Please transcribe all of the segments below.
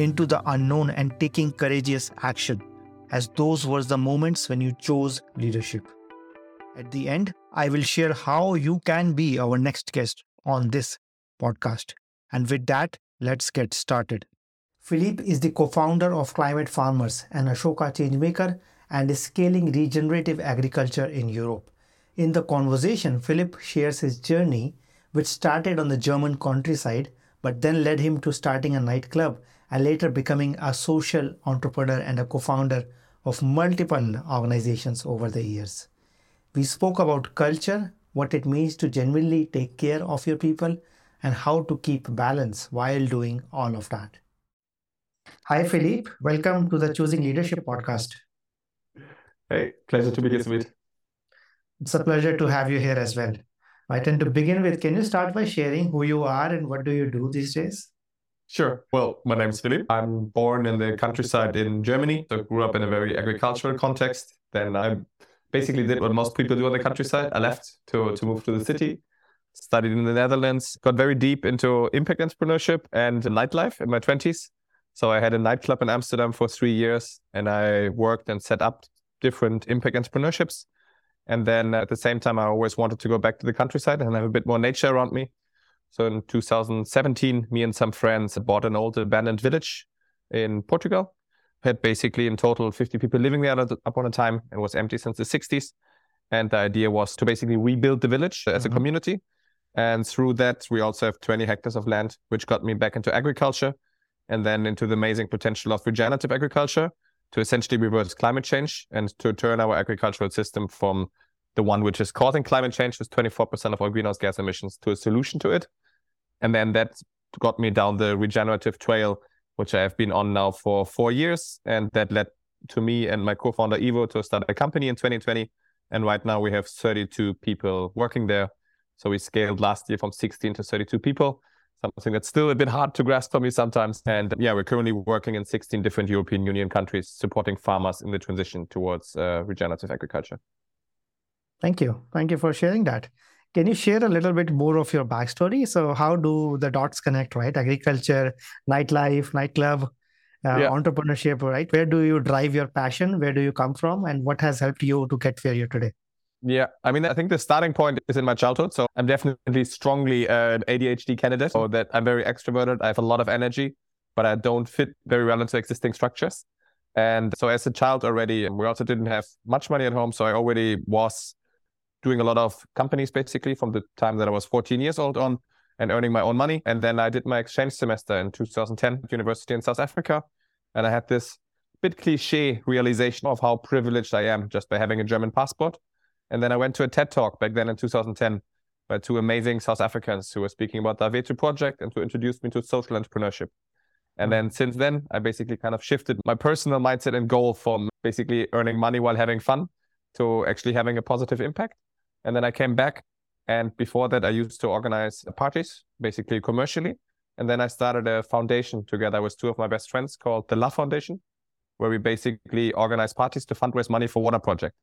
into the unknown and taking courageous action, as those were the moments when you chose leadership. At the end, I will share how you can be our next guest on this podcast. And with that, let's get started. Philippe is the co founder of Climate Farmers, an Ashoka changemaker, and is scaling regenerative agriculture in Europe. In the conversation, Philippe shares his journey, which started on the German countryside but then led him to starting a nightclub and later becoming a social entrepreneur and a co founder of multiple organizations over the years. We spoke about culture, what it means to genuinely take care of your people, and how to keep balance while doing all of that. Hi, Philippe. Welcome to the Choosing Leadership podcast. Hey, pleasure to be here, Sumit. It's a pleasure to have you here as well. Right, and to begin with, can you start by sharing who you are and what do you do these days? Sure. Well, my name is Philippe. I'm born in the countryside in Germany. So grew up in a very agricultural context. Then I basically did what most people do on the countryside. I left to, to move to the city, studied in the Netherlands, got very deep into impact entrepreneurship and nightlife in my 20s. So I had a nightclub in Amsterdam for three years and I worked and set up different impact entrepreneurships. And then at the same time, I always wanted to go back to the countryside and have a bit more nature around me. So in 2017, me and some friends bought an old abandoned village in Portugal. Had basically in total 50 people living there upon a time. It was empty since the 60s. And the idea was to basically rebuild the village as mm-hmm. a community. And through that, we also have 20 hectares of land, which got me back into agriculture and then into the amazing potential of regenerative agriculture to essentially reverse climate change and to turn our agricultural system from the one which is causing climate change with 24% of our greenhouse gas emissions to a solution to it. And then that got me down the regenerative trail, which I have been on now for four years. And that led to me and my co-founder Ivo to start a company in 2020. And right now we have 32 people working there. So we scaled last year from 16 to 32 people something that's still a bit hard to grasp for me sometimes. And yeah, we're currently working in 16 different European Union countries supporting farmers in the transition towards uh, regenerative agriculture. Thank you. Thank you for sharing that. Can you share a little bit more of your backstory? So, how do the dots connect, right? Agriculture, nightlife, nightclub, uh, yeah. entrepreneurship, right? Where do you drive your passion? Where do you come from? And what has helped you to get where you're today? Yeah, I mean, I think the starting point is in my childhood. So I'm definitely strongly an ADHD candidate, so that I'm very extroverted. I have a lot of energy, but I don't fit very well into existing structures. And so as a child already, we also didn't have much money at home. So I already was doing a lot of companies basically from the time that I was 14 years old on and earning my own money. And then I did my exchange semester in 2010 at university in South Africa. And I had this bit cliche realization of how privileged I am just by having a German passport and then I went to a TED talk back then in 2010 by two amazing South Africans who were speaking about the Avetu project and who introduced me to social entrepreneurship. And then since then, I basically kind of shifted my personal mindset and goal from basically earning money while having fun to actually having a positive impact. And then I came back. And before that, I used to organize parties, basically commercially. And then I started a foundation together with two of my best friends called the Love Foundation, where we basically organize parties to fundraise money for water project.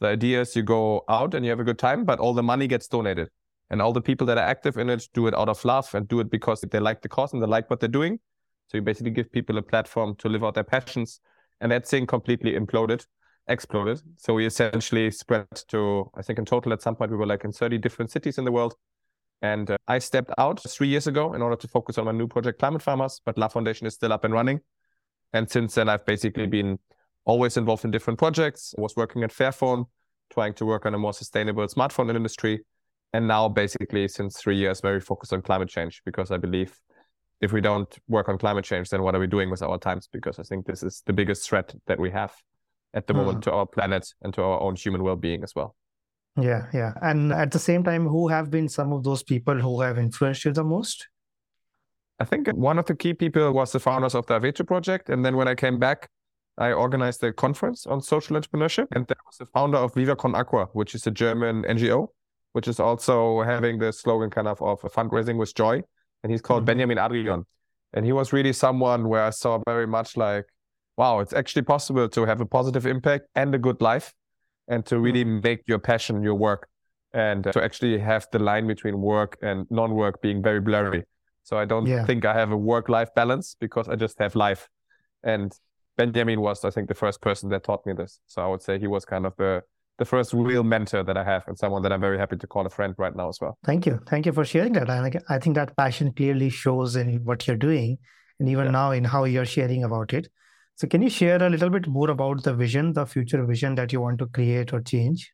The idea is you go out and you have a good time, but all the money gets donated. And all the people that are active in it do it out of love and do it because they like the cause and they like what they're doing. So you basically give people a platform to live out their passions. And that thing completely imploded, exploded. So we essentially spread to, I think in total at some point we were like in 30 different cities in the world. And uh, I stepped out three years ago in order to focus on my new project, Climate Farmers, but Love Foundation is still up and running. And since then, I've basically been always involved in different projects. I was working at Fairphone, trying to work on a more sustainable smartphone industry. And now, basically, since three years, very focused on climate change because I believe if we don't work on climate change, then what are we doing with our times? Because I think this is the biggest threat that we have at the mm. moment to our planet and to our own human well being as well. Yeah, yeah. And at the same time, who have been some of those people who have influenced you the most? I think one of the key people was the founders of the Aveto project. And then when I came back, I organized a conference on social entrepreneurship. And that was the founder of Viva Con Agua, which is a German NGO, which is also having the slogan kind of of fundraising with joy. And he's called mm-hmm. Benjamin Adrian. And he was really someone where I saw very much like, wow, it's actually possible to have a positive impact and a good life and to really mm-hmm. make your passion your work and to actually have the line between work and non-work being very blurry. So I don't yeah. think I have a work-life balance because I just have life. And Benjamin was, I think, the first person that taught me this. So I would say he was kind of the the first real mentor that I have and someone that I'm very happy to call a friend right now as well. Thank you. Thank you for sharing that. And I think that passion clearly shows in what you're doing and even yeah. now in how you're sharing about it. So can you share a little bit more about the vision, the future vision that you want to create or change?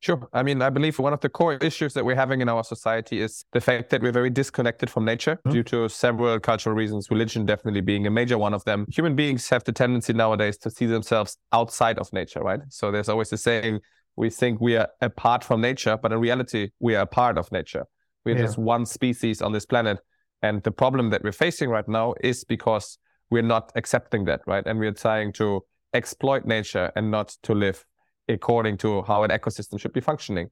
Sure. I mean, I believe one of the core issues that we're having in our society is the fact that we're very disconnected from nature mm-hmm. due to several cultural reasons, religion definitely being a major one of them. Human beings have the tendency nowadays to see themselves outside of nature, right? So there's always the saying, we think we are apart from nature, but in reality, we are a part of nature. We're yeah. just one species on this planet. And the problem that we're facing right now is because we're not accepting that, right? And we're trying to exploit nature and not to live according to how an ecosystem should be functioning.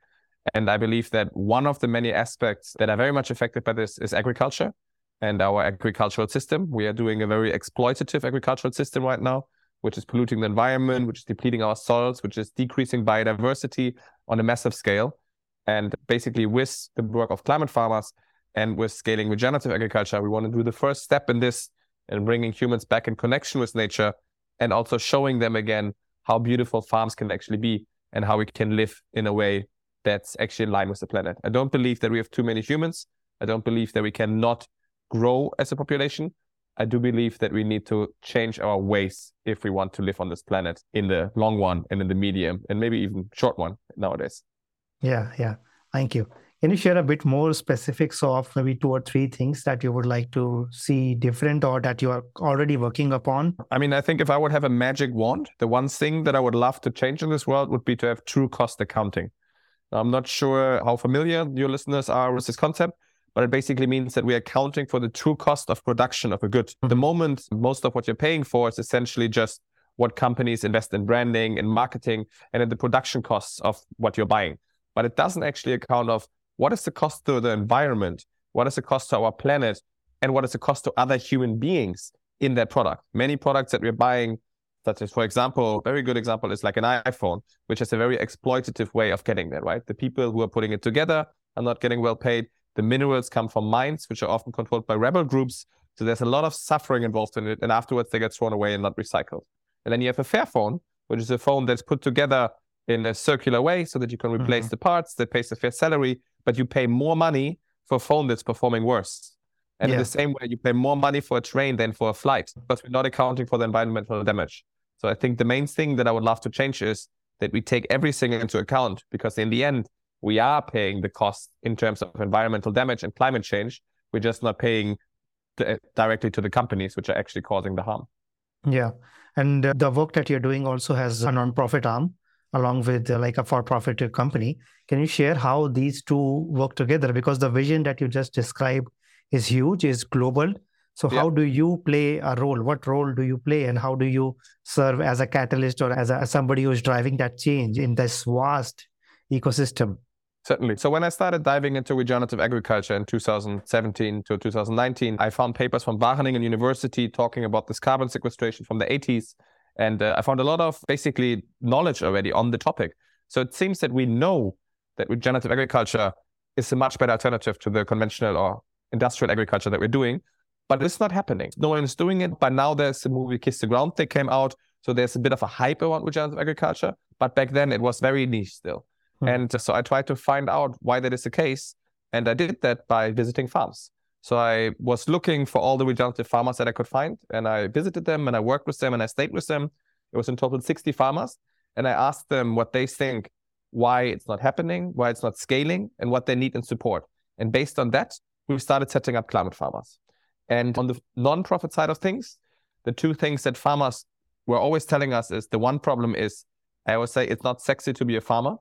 And I believe that one of the many aspects that are very much affected by this is agriculture and our agricultural system. We are doing a very exploitative agricultural system right now, which is polluting the environment, which is depleting our soils, which is decreasing biodiversity on a massive scale. And basically, with the work of climate farmers and with scaling regenerative agriculture, we want to do the first step in this and bringing humans back in connection with nature and also showing them again how beautiful farms can actually be and how we can live in a way that's actually in line with the planet. I don't believe that we have too many humans. I don't believe that we cannot grow as a population. I do believe that we need to change our ways if we want to live on this planet in the long one and in the medium and maybe even short one nowadays. Yeah, yeah. Thank you. Can you share a bit more specifics of maybe two or three things that you would like to see different or that you are already working upon? I mean, I think if I would have a magic wand, the one thing that I would love to change in this world would be to have true cost accounting. I'm not sure how familiar your listeners are with this concept, but it basically means that we are accounting for the true cost of production of a good. Mm-hmm. The moment most of what you're paying for is essentially just what companies invest in branding and marketing and in the production costs of what you're buying. But it doesn't actually account of what is the cost to the environment? What is the cost to our planet? And what is the cost to other human beings in that product? Many products that we're buying, such as, for example, a very good example is like an iPhone, which is a very exploitative way of getting there, right? The people who are putting it together are not getting well paid. The minerals come from mines, which are often controlled by rebel groups. So there's a lot of suffering involved in it. And afterwards, they get thrown away and not recycled. And then you have a Fairphone, which is a phone that's put together in a circular way so that you can replace mm-hmm. the parts that pays a fair salary but you pay more money for a phone that's performing worse. And yeah. in the same way, you pay more money for a train than for a flight but we're not accounting for the environmental damage. So I think the main thing that I would love to change is that we take everything into account because in the end, we are paying the cost in terms of environmental damage and climate change. We're just not paying to, directly to the companies which are actually causing the harm. Yeah. And uh, the work that you're doing also has a non-profit arm along with uh, like a for-profit company. Can you share how these two work together? Because the vision that you just described is huge, is global. So yeah. how do you play a role? What role do you play, and how do you serve as a catalyst or as, a, as somebody who is driving that change in this vast ecosystem? Certainly. So when I started diving into regenerative agriculture in 2017 to 2019, I found papers from Wageningen University talking about this carbon sequestration from the 80s. And uh, I found a lot of basically knowledge already on the topic. So it seems that we know that regenerative agriculture is a much better alternative to the conventional or industrial agriculture that we're doing. But it's not happening. No one is doing it. But now there's a movie Kiss the Ground that came out. So there's a bit of a hype around regenerative agriculture. But back then it was very niche still. Hmm. And so I tried to find out why that is the case. And I did that by visiting farms. So I was looking for all the regenerative farmers that I could find. And I visited them and I worked with them and I stayed with them. It was in total 60 farmers. And I asked them what they think, why it's not happening, why it's not scaling, and what they need in support. And based on that, we started setting up climate farmers. And on the non-profit side of things, the two things that farmers were always telling us is the one problem is I always say it's not sexy to be a farmer.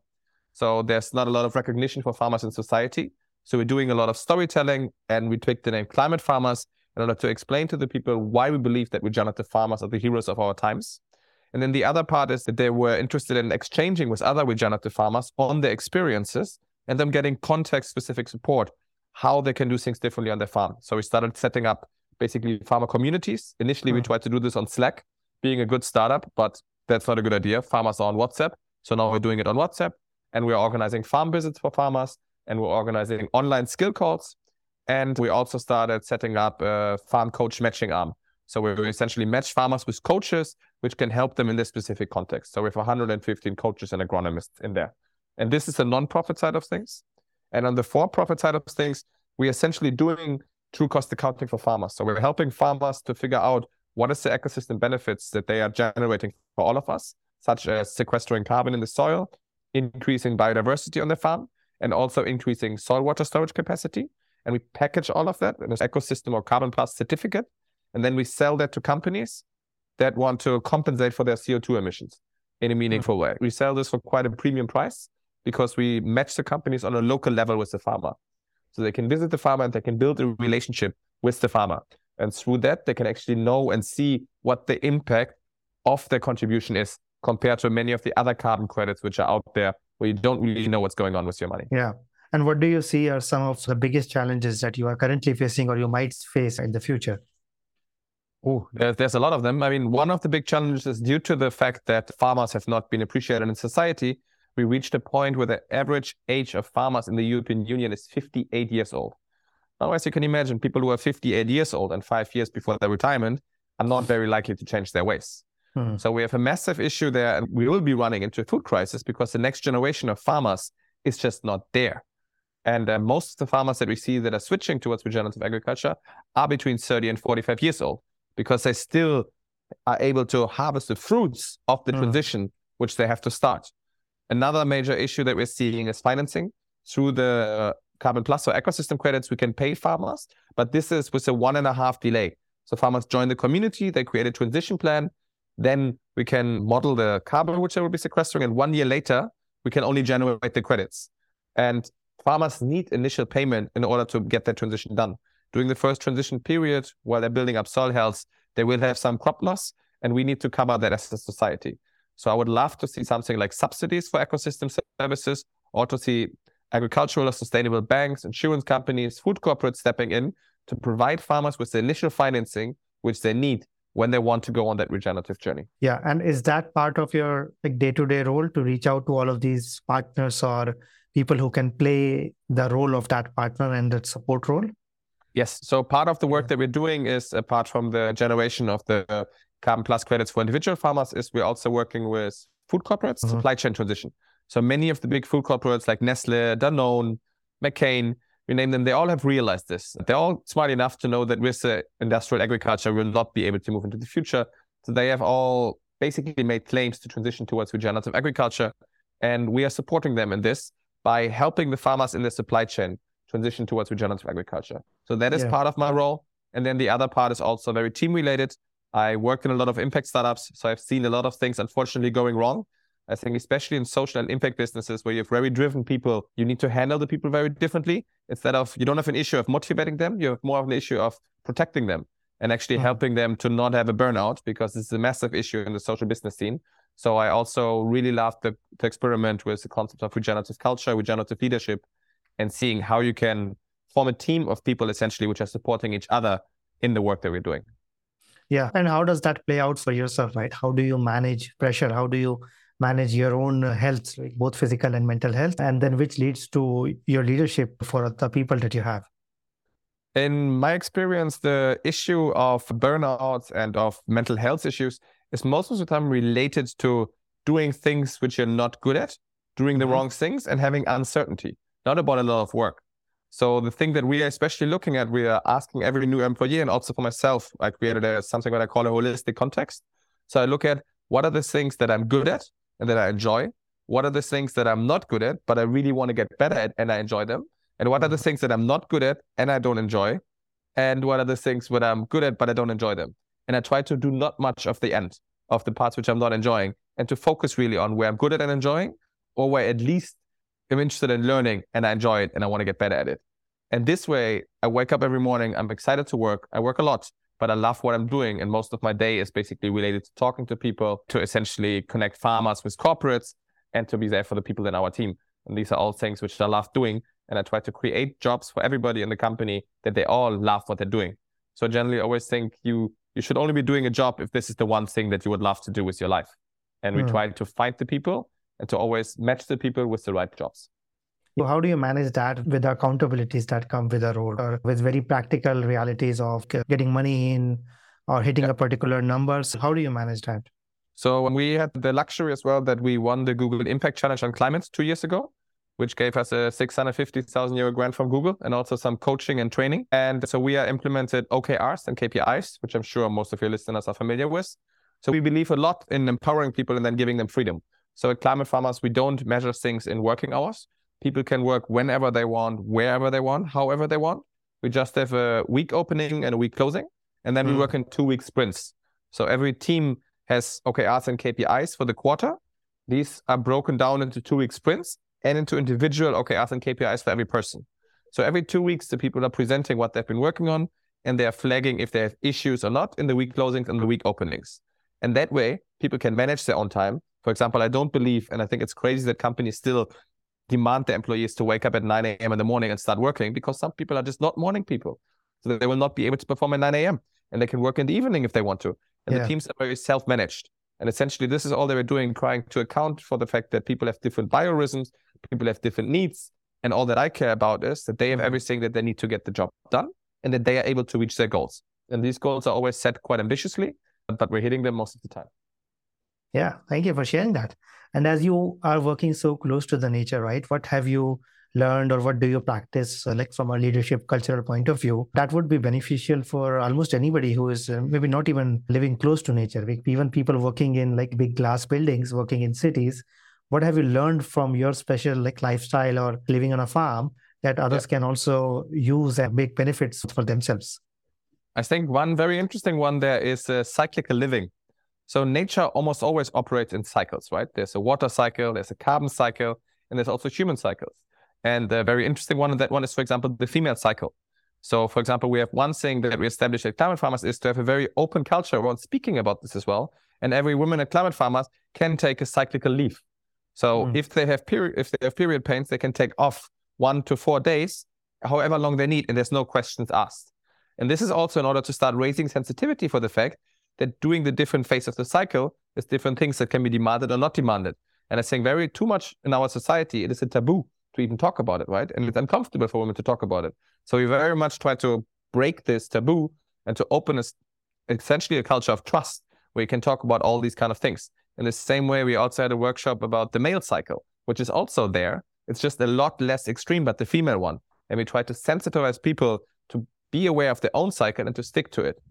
So there's not a lot of recognition for farmers in society. So we're doing a lot of storytelling and we picked the name Climate Farmers in order to explain to the people why we believe that regenerative farmers are the heroes of our times. And then the other part is that they were interested in exchanging with other regenerative farmers on their experiences and them getting context specific support, how they can do things differently on their farm. So we started setting up basically farmer communities. Initially, we hmm. tried to do this on Slack, being a good startup, but that's not a good idea. Farmers are on WhatsApp. So now we're doing it on WhatsApp and we're organizing farm visits for farmers and we're organizing online skill calls. And we also started setting up a farm coach matching arm. So we essentially match farmers with coaches, which can help them in this specific context. So we have 115 coaches and agronomists in there. And this is the non-profit side of things. And on the for-profit side of things, we're essentially doing true cost accounting for farmers. So we're helping farmers to figure out what is the ecosystem benefits that they are generating for all of us, such as sequestering carbon in the soil, increasing biodiversity on the farm, and also increasing soil water storage capacity. And we package all of that in an ecosystem or carbon plus certificate. And then we sell that to companies that want to compensate for their CO2 emissions in a meaningful way. We sell this for quite a premium price because we match the companies on a local level with the farmer. So they can visit the farmer and they can build a relationship with the farmer. And through that, they can actually know and see what the impact of their contribution is compared to many of the other carbon credits which are out there where you don't really know what's going on with your money. Yeah. And what do you see are some of the biggest challenges that you are currently facing or you might face in the future? Oh, there's, there's a lot of them. I mean, one of the big challenges is due to the fact that farmers have not been appreciated in society. We reached a point where the average age of farmers in the European Union is 58 years old. Otherwise, you can imagine people who are 58 years old and five years before their retirement are not very likely to change their ways. Hmm. So we have a massive issue there, and we will be running into a food crisis because the next generation of farmers is just not there. And uh, most of the farmers that we see that are switching towards regenerative agriculture are between 30 and 45 years old because they still are able to harvest the fruits of the hmm. transition, which they have to start. Another major issue that we're seeing is financing through the uh, carbon plus or ecosystem credits. We can pay farmers, but this is with a one and a half delay. So farmers join the community, they create a transition plan, then we can model the carbon which they will be sequestering, and one year later, we can only generate the credits. And farmers need initial payment in order to get that transition done. During the first transition period, while they're building up soil health, they will have some crop loss, and we need to cover that as a society. So I would love to see something like subsidies for ecosystem services, or to see agricultural or sustainable banks, insurance companies, food corporates stepping in to provide farmers with the initial financing which they need when they want to go on that regenerative journey. Yeah, and is that part of your like day-to-day role to reach out to all of these partners or people who can play the role of that partner and that support role? Yes. So part of the work that we're doing is apart from the generation of the carbon plus credits for individual farmers, is we're also working with food corporates, mm-hmm. supply chain transition. So many of the big food corporates like Nestle, Danone, McCain, we name them, they all have realized this. They're all smart enough to know that with the industrial agriculture, we'll not be able to move into the future. So they have all basically made claims to transition towards regenerative agriculture. And we are supporting them in this by helping the farmers in the supply chain transition towards regenerative agriculture. So that is yeah. part of my role. And then the other part is also very team related. I work in a lot of impact startups. So I've seen a lot of things, unfortunately, going wrong. I think especially in social and impact businesses where you have very driven people, you need to handle the people very differently. Instead of you don't have an issue of motivating them, you have more of an issue of protecting them and actually mm-hmm. helping them to not have a burnout because this is a massive issue in the social business scene. So I also really love the, to experiment with the concept of regenerative culture, regenerative leadership, and seeing how you can form a team of people essentially which are supporting each other in the work that we're doing. Yeah. And how does that play out for yourself, right? How do you manage pressure? How do you manage your own health, right? both physical and mental health? And then which leads to your leadership for the people that you have? In my experience, the issue of burnout and of mental health issues is most of the time related to doing things which you're not good at, doing the mm-hmm. wrong things, and having uncertainty, not about a lot of work. So the thing that we are especially looking at, we are asking every new employee and also for myself, I created a, something that I call a holistic context. So I look at what are the things that I'm good at and that I enjoy? What are the things that I'm not good at, but I really want to get better at and I enjoy them? And what are the mm-hmm. things that I'm not good at and I don't enjoy? And what are the things that I'm good at, but I don't enjoy them? And I try to do not much of the end of the parts which I'm not enjoying and to focus really on where I'm good at and enjoying or where at least I'm interested in learning and I enjoy it and I want to get better at it. And this way, I wake up every morning, I'm excited to work. I work a lot, but I love what I'm doing. And most of my day is basically related to talking to people, to essentially connect farmers with corporates, and to be there for the people in our team. And these are all things which I love doing. And I try to create jobs for everybody in the company that they all love what they're doing. So generally, I always think you you should only be doing a job if this is the one thing that you would love to do with your life. And we mm. try to find the people and to always match the people with the right jobs. So how do you manage that with the accountabilities that come with a role or with very practical realities of getting money in or hitting yeah. a particular numbers? How do you manage that? So we had the luxury as well that we won the Google Impact Challenge on climate two years ago, which gave us a 650,000 euro grant from Google and also some coaching and training. And so we are implemented OKRs and KPIs, which I'm sure most of your listeners are familiar with. So we believe a lot in empowering people and then giving them freedom. So at Climate Farmers, we don't measure things in working hours. People can work whenever they want, wherever they want, however they want. We just have a week opening and a week closing, and then mm. we work in two week sprints. So every team has OKRs and KPIs for the quarter. These are broken down into two week sprints and into individual OKRs and KPIs for every person. So every two weeks, the people are presenting what they've been working on and they are flagging if they have issues or not in the week closings and the week openings. And that way, people can manage their own time. For example, I don't believe, and I think it's crazy that companies still demand the employees to wake up at 9 a.m. in the morning and start working because some people are just not morning people. So they will not be able to perform at 9 a.m. and they can work in the evening if they want to. And yeah. the teams are very self managed. And essentially, this is all they were doing, trying to account for the fact that people have different biorhythms, people have different needs. And all that I care about is that they have mm-hmm. everything that they need to get the job done and that they are able to reach their goals. And these goals are always set quite ambitiously, but we're hitting them most of the time. Yeah, thank you for sharing that. And as you are working so close to the nature, right? What have you learned or what do you practice, uh, like from a leadership cultural point of view, that would be beneficial for almost anybody who is uh, maybe not even living close to nature, even people working in like big glass buildings, working in cities. What have you learned from your special like lifestyle or living on a farm that others yeah. can also use and make benefits for themselves? I think one very interesting one there is uh, cyclical living. So nature almost always operates in cycles, right? There's a water cycle, there's a carbon cycle, and there's also human cycles. And the very interesting one, that one is, for example, the female cycle. So, for example, we have one thing that we established at Climate Farmers is to have a very open culture around speaking about this as well. And every woman at Climate Farmers can take a cyclical leave. So, mm. if they have period, if they have period pains, they can take off one to four days, however long they need, and there's no questions asked. And this is also in order to start raising sensitivity for the fact that during the different phase of the cycle, there's different things that can be demanded or not demanded. And I think very too much in our society, it is a taboo to even talk about it, right? And it's uncomfortable for women to talk about it. So we very much try to break this taboo and to open a, essentially a culture of trust where you can talk about all these kind of things. In the same way, we also had a workshop about the male cycle, which is also there. It's just a lot less extreme, but the female one. And we try to sensitize people to be aware of their own cycle and to stick to it.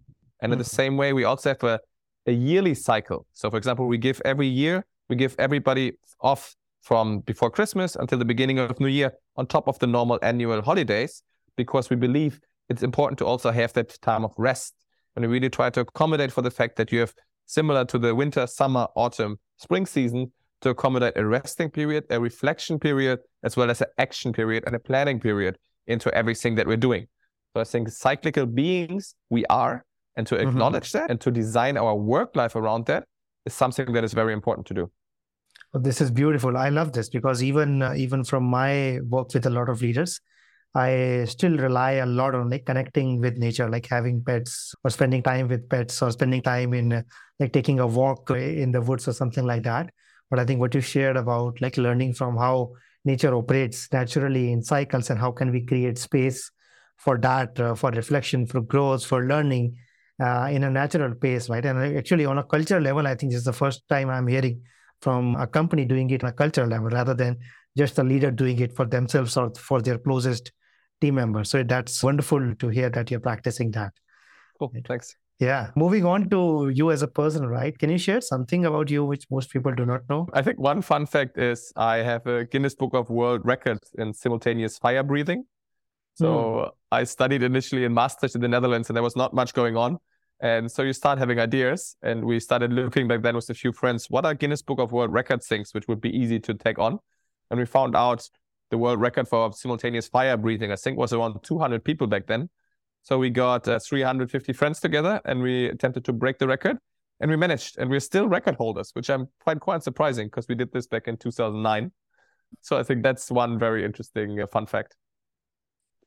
And in the mm-hmm. same way, we also have a, a yearly cycle. So, for example, we give every year, we give everybody off from before Christmas until the beginning of New Year on top of the normal annual holidays, because we believe it's important to also have that time of rest. And we really try to accommodate for the fact that you have similar to the winter, summer, autumn, spring season to accommodate a resting period, a reflection period, as well as an action period and a planning period into everything that we're doing. So I think cyclical beings we are, and to mm-hmm. acknowledge mm-hmm. that and to design our work life around that is something that is very important to do. Well, this is beautiful. I love this because even uh, even from my work with a lot of leaders, I still rely a lot on like connecting with nature, like having pets or spending time with pets or spending time in uh, like taking a walk in the woods or something like that. But I think what you shared about like learning from how nature operates naturally in cycles and how can we create space for that, uh, for reflection, for growth, for learning uh, in a natural pace, right? And actually, on a cultural level, I think this is the first time I'm hearing from a company doing it on a cultural level rather than just a leader doing it for themselves or for their closest team members. So that's wonderful to hear that you're practicing that. Cool. Thanks. Yeah. Moving on to you as a person, right? Can you share something about you which most people do not know? I think one fun fact is I have a Guinness Book of World Records in simultaneous fire breathing. So mm. I studied initially in masters in the Netherlands and there was not much going on. And so you start having ideas. And we started looking back then with a few friends, what are Guinness Book of World Records things which would be easy to take on? And we found out the world record for simultaneous fire breathing, I think was around 200 people back then. So we got uh, 350 friends together and we attempted to break the record and we managed. And we're still record holders, which I'm quite quite surprising because we did this back in 2009. So I think that's one very interesting uh, fun fact.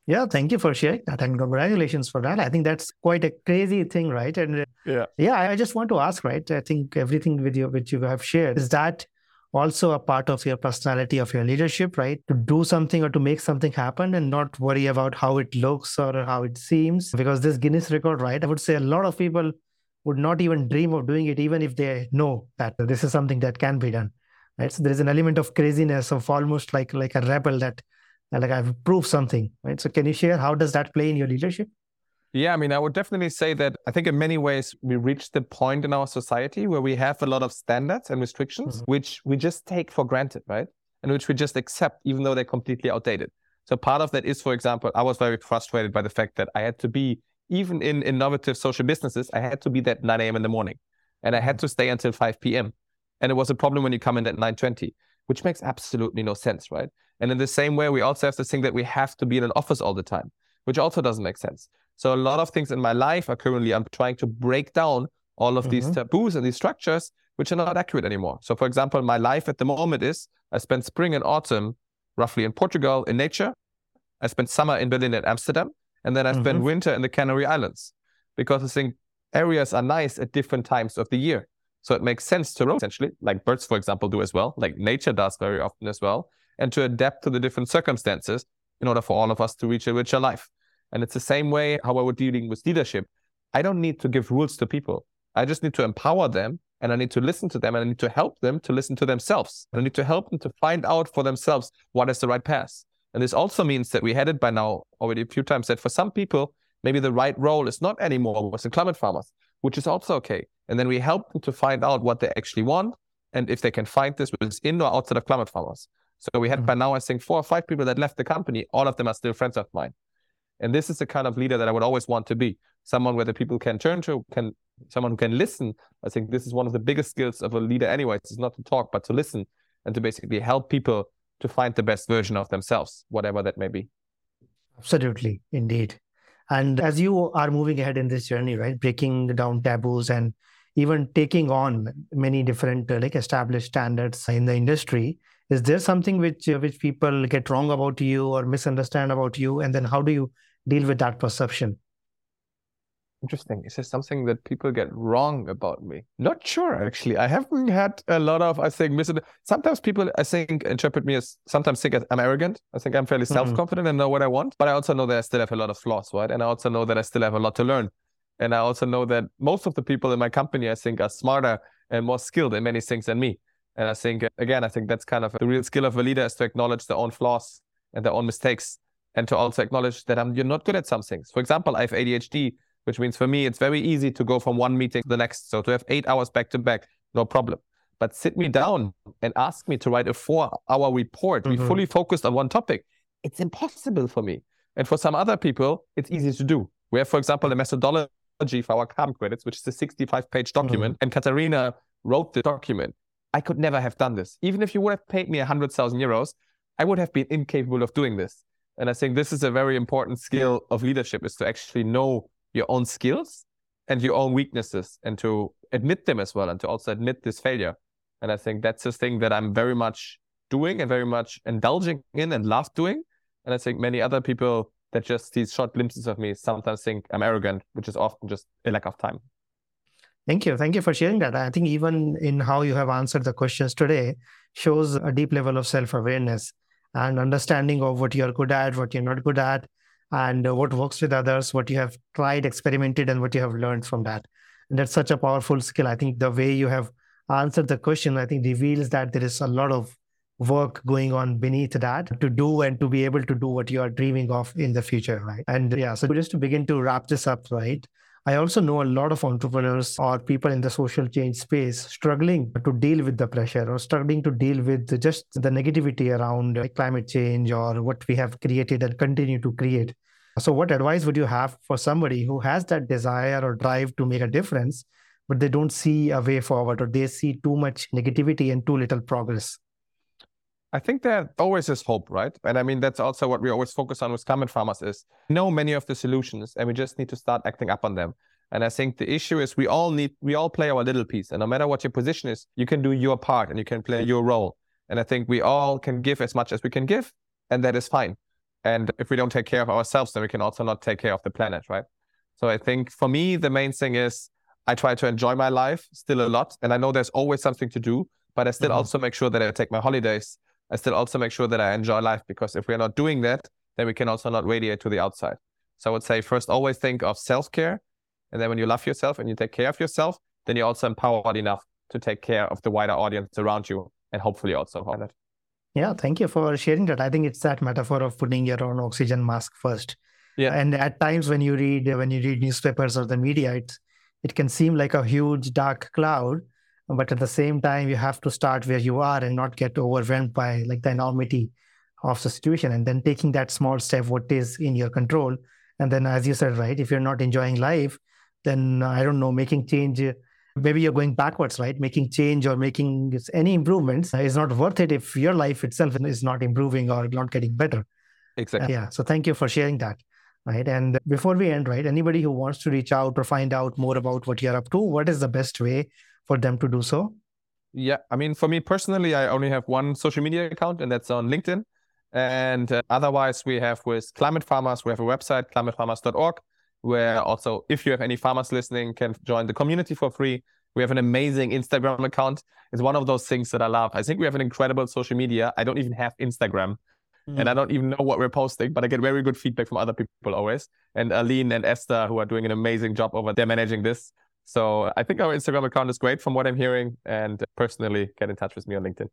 Yeah, thank you for sharing that and congratulations for that. I think that's quite a crazy thing, right? And uh, yeah, yeah, I just want to ask, right? I think everything with you which you have shared is that also a part of your personality of your leadership right to do something or to make something happen and not worry about how it looks or how it seems because this guinness record right i would say a lot of people would not even dream of doing it even if they know that this is something that can be done right so there is an element of craziness of almost like like a rebel that like i've proved something right so can you share how does that play in your leadership yeah, I mean, I would definitely say that I think in many ways we reached the point in our society where we have a lot of standards and restrictions, mm-hmm. which we just take for granted, right? And which we just accept, even though they're completely outdated. So part of that is, for example, I was very frustrated by the fact that I had to be, even in innovative social businesses, I had to be there at 9 a.m. in the morning and I had to stay until 5 p.m. And it was a problem when you come in at 9.20, which makes absolutely no sense, right? And in the same way, we also have to think that we have to be in an office all the time, which also doesn't make sense. So a lot of things in my life are currently I'm trying to break down all of mm-hmm. these taboos and these structures which are not accurate anymore. So for example, my life at the moment is I spend spring and autumn roughly in Portugal in nature. I spend summer in Berlin and Amsterdam, and then I spend mm-hmm. winter in the Canary Islands because I think areas are nice at different times of the year. So it makes sense to roam essentially, like birds, for example, do as well, like nature does very often as well, and to adapt to the different circumstances in order for all of us to reach a richer life. And it's the same way how I would dealing with leadership. I don't need to give rules to people. I just need to empower them and I need to listen to them and I need to help them to listen to themselves. I need to help them to find out for themselves what is the right path. And this also means that we had it by now already a few times that for some people, maybe the right role is not anymore with the climate farmers, which is also okay. And then we help them to find out what they actually want and if they can find this within or outside of climate farmers. So we had mm-hmm. by now, I think, four or five people that left the company. All of them are still friends of mine. And this is the kind of leader that I would always want to be. Someone where the people can turn to, can someone who can listen. I think this is one of the biggest skills of a leader anyways, is not to talk, but to listen and to basically help people to find the best version of themselves, whatever that may be. Absolutely, indeed. And as you are moving ahead in this journey, right, breaking down taboos and even taking on many different uh, like established standards in the industry, is there something which uh, which people get wrong about you or misunderstand about you? And then how do you deal with that perception? Interesting. Is there something that people get wrong about me? Not sure actually. I haven't had a lot of i think mis- sometimes people i think interpret me as sometimes think i'm arrogant. I think i'm fairly mm-hmm. self-confident and know what i want but i also know that i still have a lot of flaws right? And i also know that i still have a lot to learn. And i also know that most of the people in my company i think are smarter and more skilled in many things than me and I think, again, I think that's kind of the real skill of a leader is to acknowledge their own flaws and their own mistakes and to also acknowledge that I'm, you're not good at some things. For example, I have ADHD, which means for me, it's very easy to go from one meeting to the next. So to have eight hours back to back, no problem. But sit me down and ask me to write a four hour report, mm-hmm. be fully focused on one topic. It's impossible for me. And for some other people, it's easy to do. We have, for example, a methodology for our carbon credits, which is a 65 page document. Mm-hmm. And Katarina wrote the document. I could never have done this. Even if you would have paid me 100,000 euros, I would have been incapable of doing this. And I think this is a very important skill of leadership is to actually know your own skills and your own weaknesses and to admit them as well and to also admit this failure. And I think that's the thing that I'm very much doing and very much indulging in and love doing. And I think many other people that just these short glimpses of me sometimes think I'm arrogant, which is often just a lack of time. Thank you. Thank you for sharing that. I think even in how you have answered the questions today shows a deep level of self awareness and understanding of what you're good at, what you're not good at, and what works with others, what you have tried, experimented, and what you have learned from that. And that's such a powerful skill. I think the way you have answered the question, I think reveals that there is a lot of work going on beneath that to do and to be able to do what you are dreaming of in the future, right? And yeah, so just to begin to wrap this up, right? I also know a lot of entrepreneurs or people in the social change space struggling to deal with the pressure or struggling to deal with just the negativity around climate change or what we have created and continue to create. So, what advice would you have for somebody who has that desire or drive to make a difference, but they don't see a way forward or they see too much negativity and too little progress? I think there always is hope, right? And I mean, that's also what we always focus on with Climate Farmers is know many of the solutions and we just need to start acting up on them. And I think the issue is we all need, we all play our little piece. And no matter what your position is, you can do your part and you can play your role. And I think we all can give as much as we can give, and that is fine. And if we don't take care of ourselves, then we can also not take care of the planet, right? So I think for me, the main thing is I try to enjoy my life still a lot. And I know there's always something to do, but I still mm-hmm. also make sure that I take my holidays I still also make sure that I enjoy life because if we're not doing that, then we can also not radiate to the outside. So I would say first always think of self care. And then when you love yourself and you take care of yourself, then you're also empowered enough to take care of the wider audience around you and hopefully also on it. Yeah, thank you for sharing that. I think it's that metaphor of putting your own oxygen mask first. Yeah. And at times when you read when you read newspapers or the media, it it can seem like a huge dark cloud but at the same time you have to start where you are and not get overwhelmed by like the enormity of the situation. And then taking that small step what is in your control. And then as you said right if you're not enjoying life then uh, i don't know making change maybe you're going backwards right? Making change or making any improvements is not worth it if your life itself is not improving or not getting better. Exactly. Yeah so thank you for sharing that right? And before we end right anybody who wants to reach out or find out more about what you're up to what is the best way for them to do so? Yeah, I mean, for me personally, I only have one social media account, and that's on LinkedIn. And uh, otherwise, we have with Climate Farmers, we have a website, climatefarmers.org, where also, if you have any farmers listening, can join the community for free. We have an amazing Instagram account. It's one of those things that I love. I think we have an incredible social media. I don't even have Instagram. Mm. And I don't even know what we're posting, but I get very good feedback from other people always. And Aline and Esther, who are doing an amazing job over there managing this. So I think our Instagram account is great from what I'm hearing. And personally, get in touch with me on LinkedIn.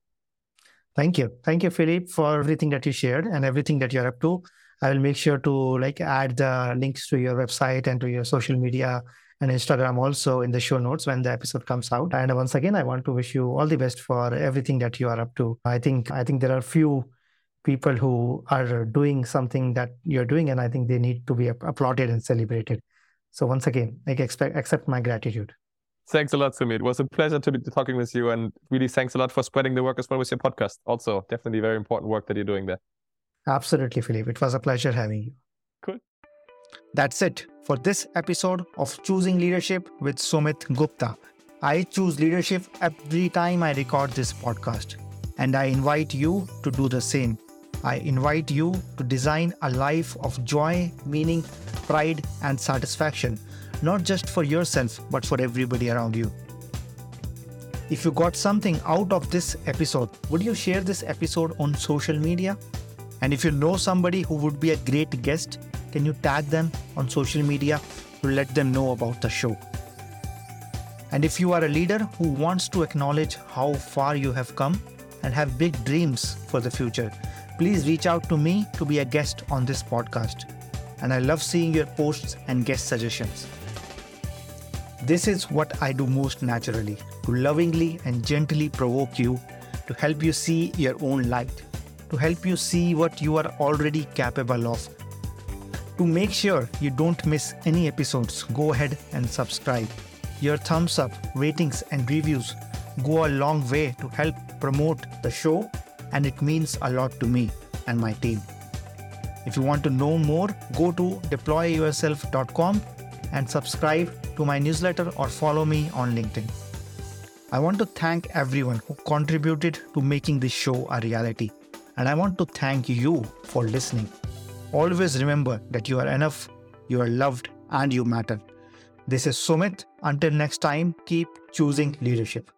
Thank you. Thank you, Philippe, for everything that you shared and everything that you're up to. I will make sure to like add the links to your website and to your social media and Instagram also in the show notes when the episode comes out. And once again, I want to wish you all the best for everything that you are up to. I think I think there are few people who are doing something that you're doing, and I think they need to be applauded and celebrated. So once again, I expect accept my gratitude. Thanks a lot, Sumit. It was a pleasure to be talking with you, and really thanks a lot for spreading the work as well with your podcast. Also, definitely very important work that you're doing there. Absolutely, Philippe. It was a pleasure having you. Cool. That's it for this episode of Choosing Leadership with Sumit Gupta. I choose leadership every time I record this podcast, and I invite you to do the same. I invite you to design a life of joy, meaning, pride, and satisfaction, not just for yourself, but for everybody around you. If you got something out of this episode, would you share this episode on social media? And if you know somebody who would be a great guest, can you tag them on social media to let them know about the show? And if you are a leader who wants to acknowledge how far you have come and have big dreams for the future, please reach out to me to be a guest on this podcast. And I love seeing your posts and guest suggestions. This is what I do most naturally to lovingly and gently provoke you, to help you see your own light, to help you see what you are already capable of. To make sure you don't miss any episodes, go ahead and subscribe. Your thumbs up, ratings, and reviews go a long way to help promote the show and it means a lot to me and my team. If you want to know more, go to deployyourself.com and subscribe to my newsletter or follow me on LinkedIn. I want to thank everyone who contributed to making this show a reality. And I want to thank you for listening. Always remember that you are enough, you are loved, and you matter. This is Sumit. Until next time, keep choosing leadership.